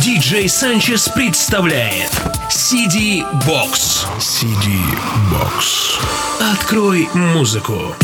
Диджей Санчес представляет CD Box. CD Box. Открой музыку.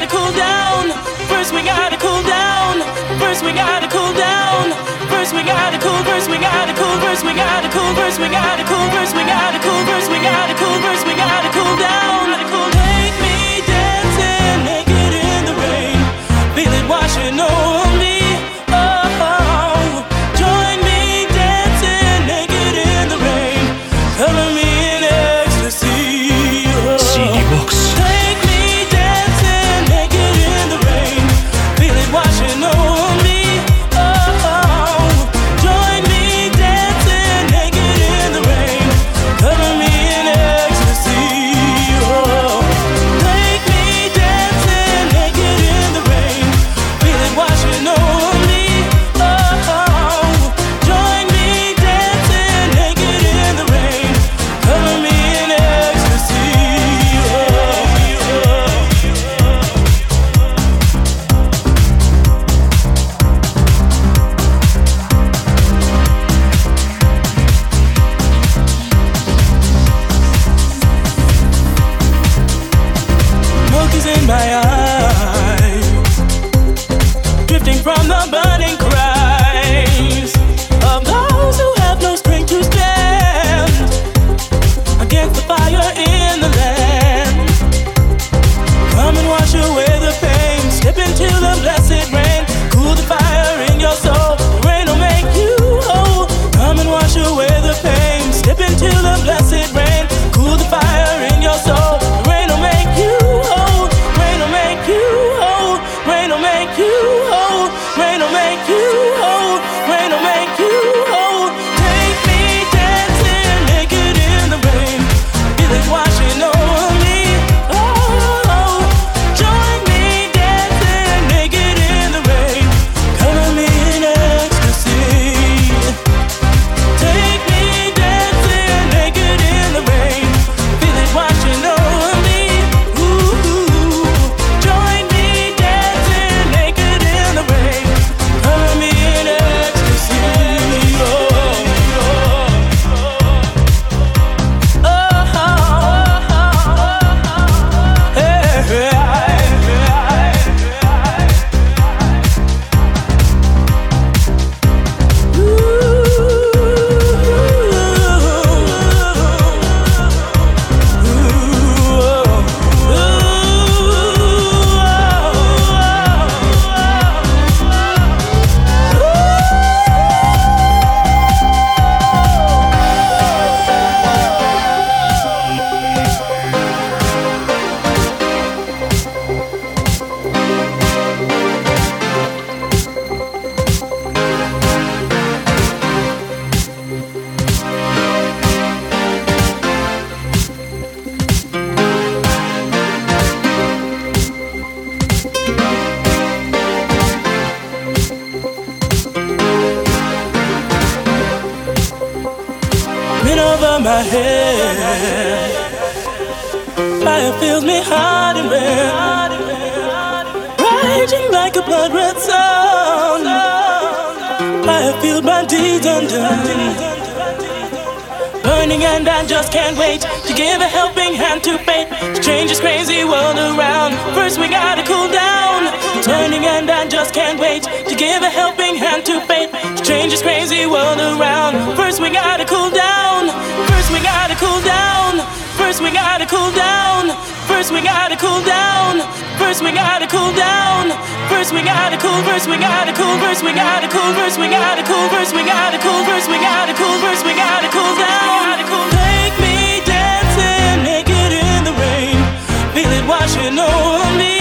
gotta cool down. First we gotta cool down. First we gotta cool down. First we gotta cool. First we gotta cool. First we gotta cool. First we gotta cool. First we gotta cool. First we gotta cool. First we gotta cool down. Take me dancing naked in the rain. Feel it washing over. turning and I just can't wait to give a helping hand to fate to change this crazy world around. First we gotta cool down. First we gotta cool down. First we gotta cool down. First we gotta cool down. First we gotta cool down. First we gotta cool. First we gotta cool. First we gotta cool. First we gotta cool. First we gotta cool. First we gotta cool. First we gotta cool down. Take me dancing naked in the rain. Feel it washing over me.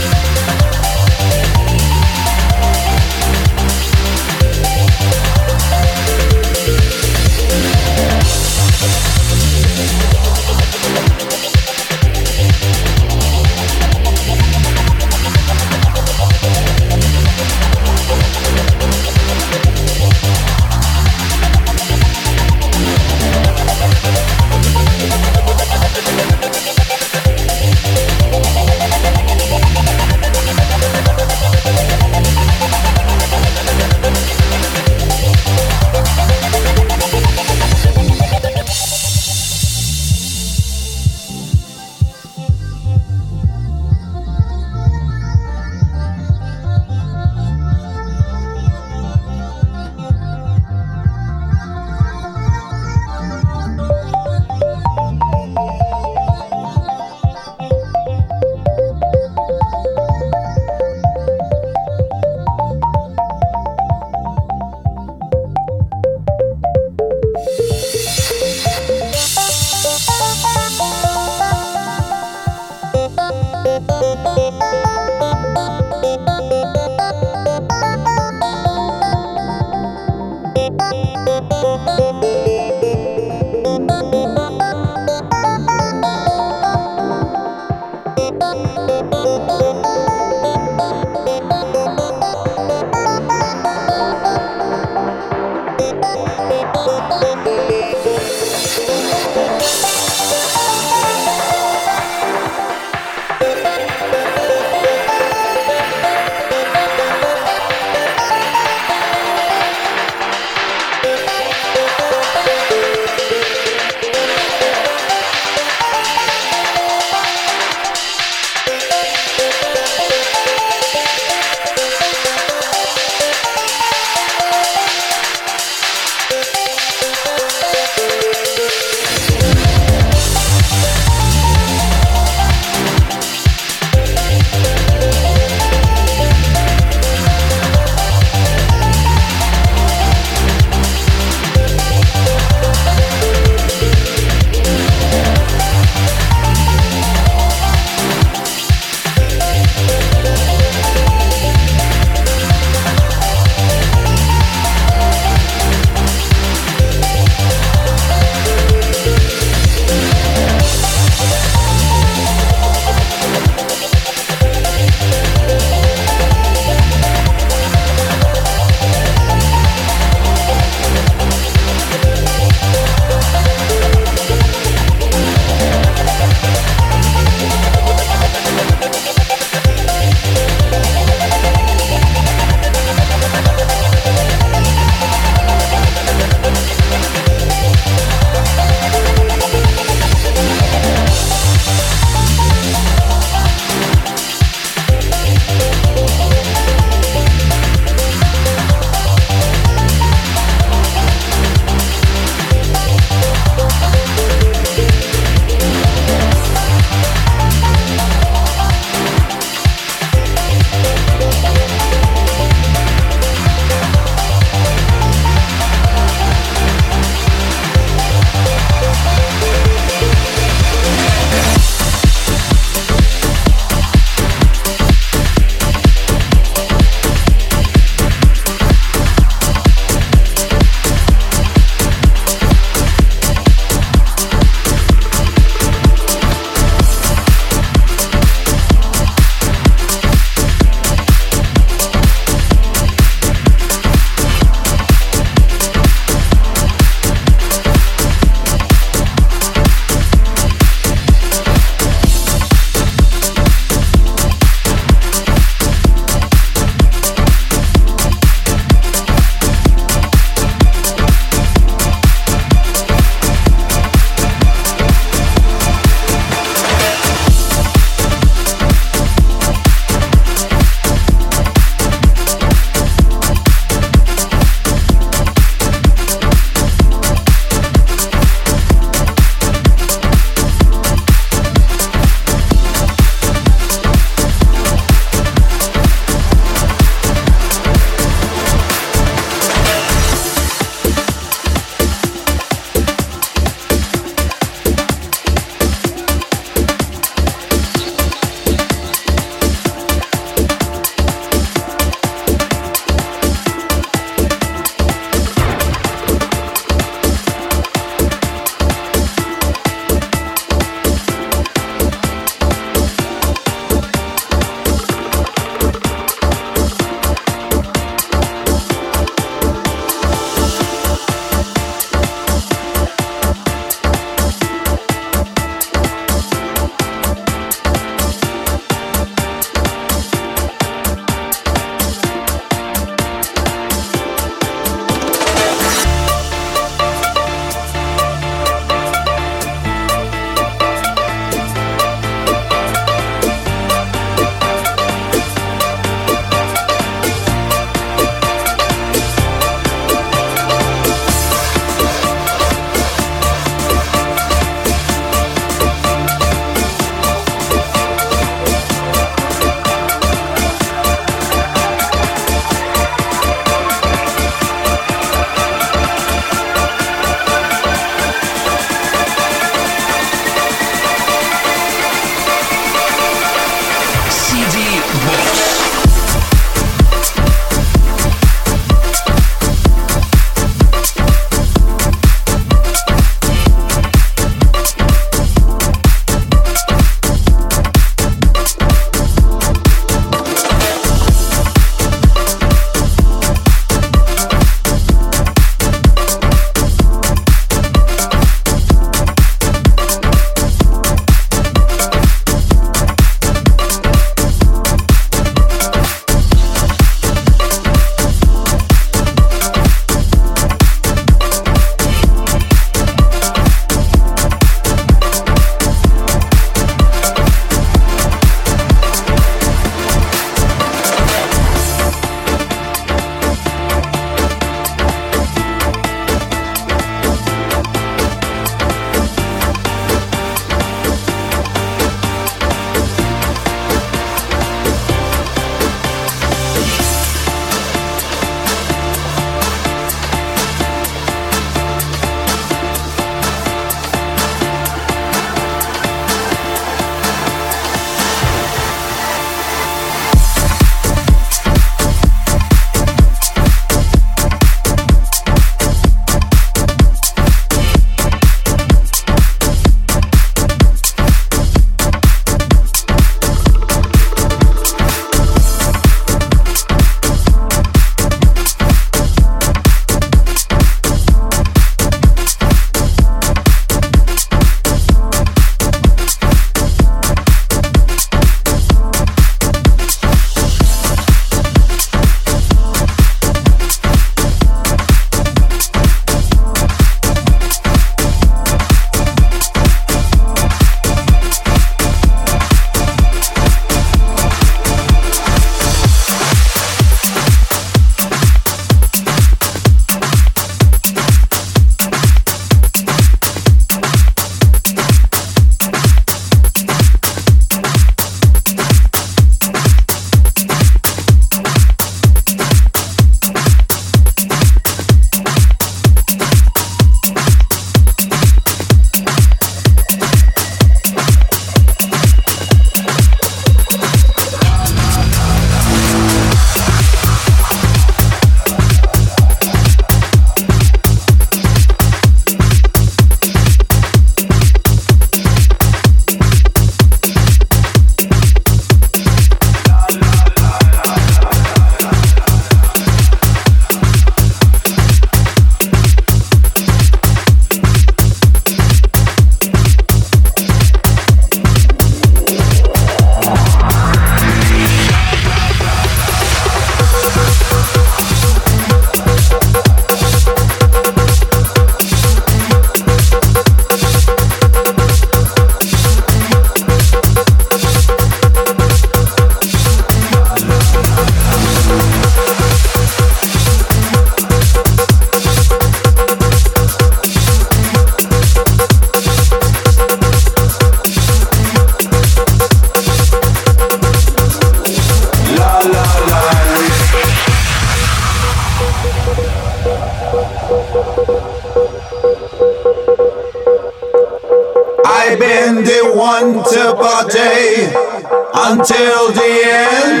Until the end.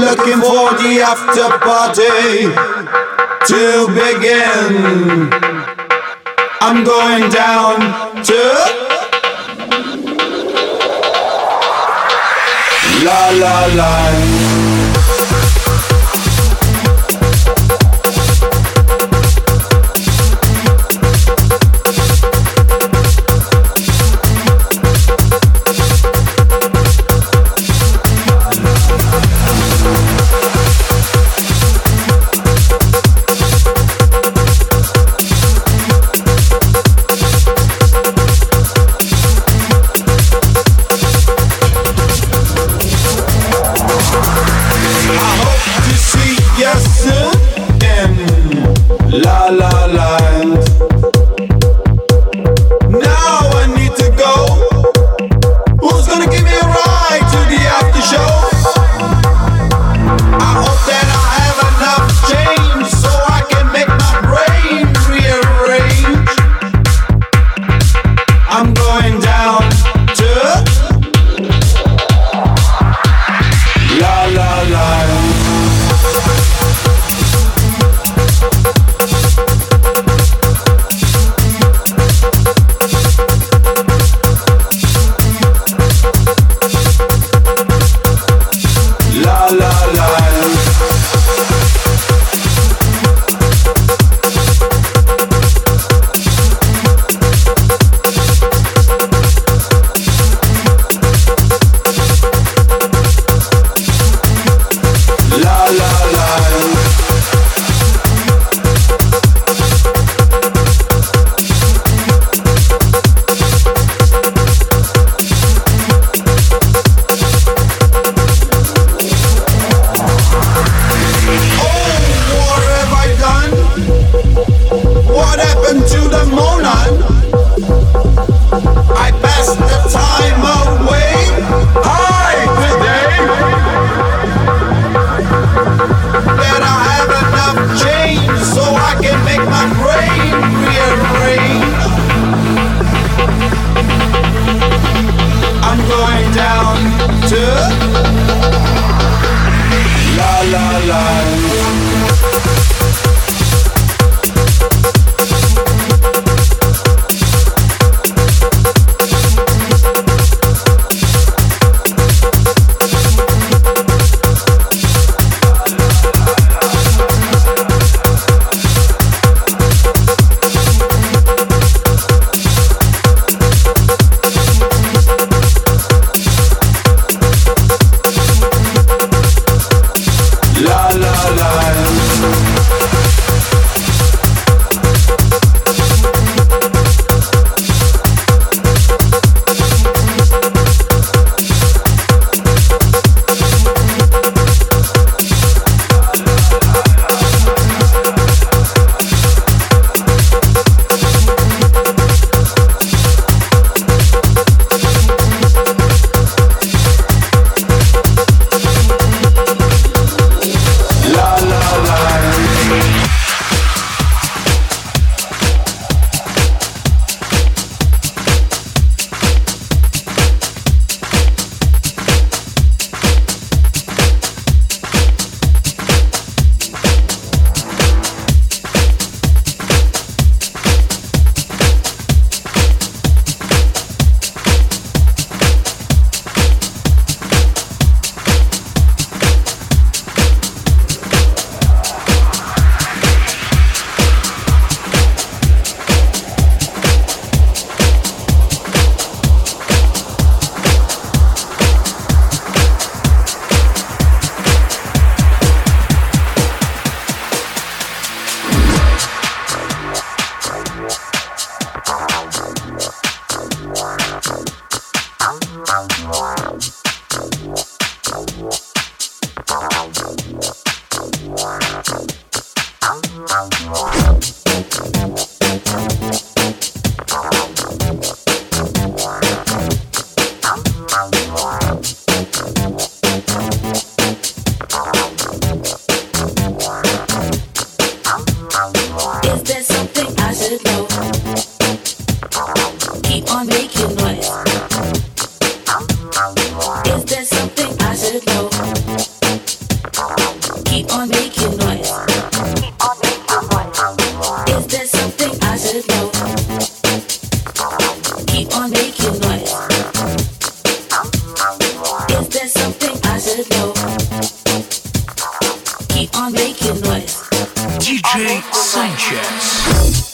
Looking for the after party to begin. I'm going down to La La La. DJ Sanchez.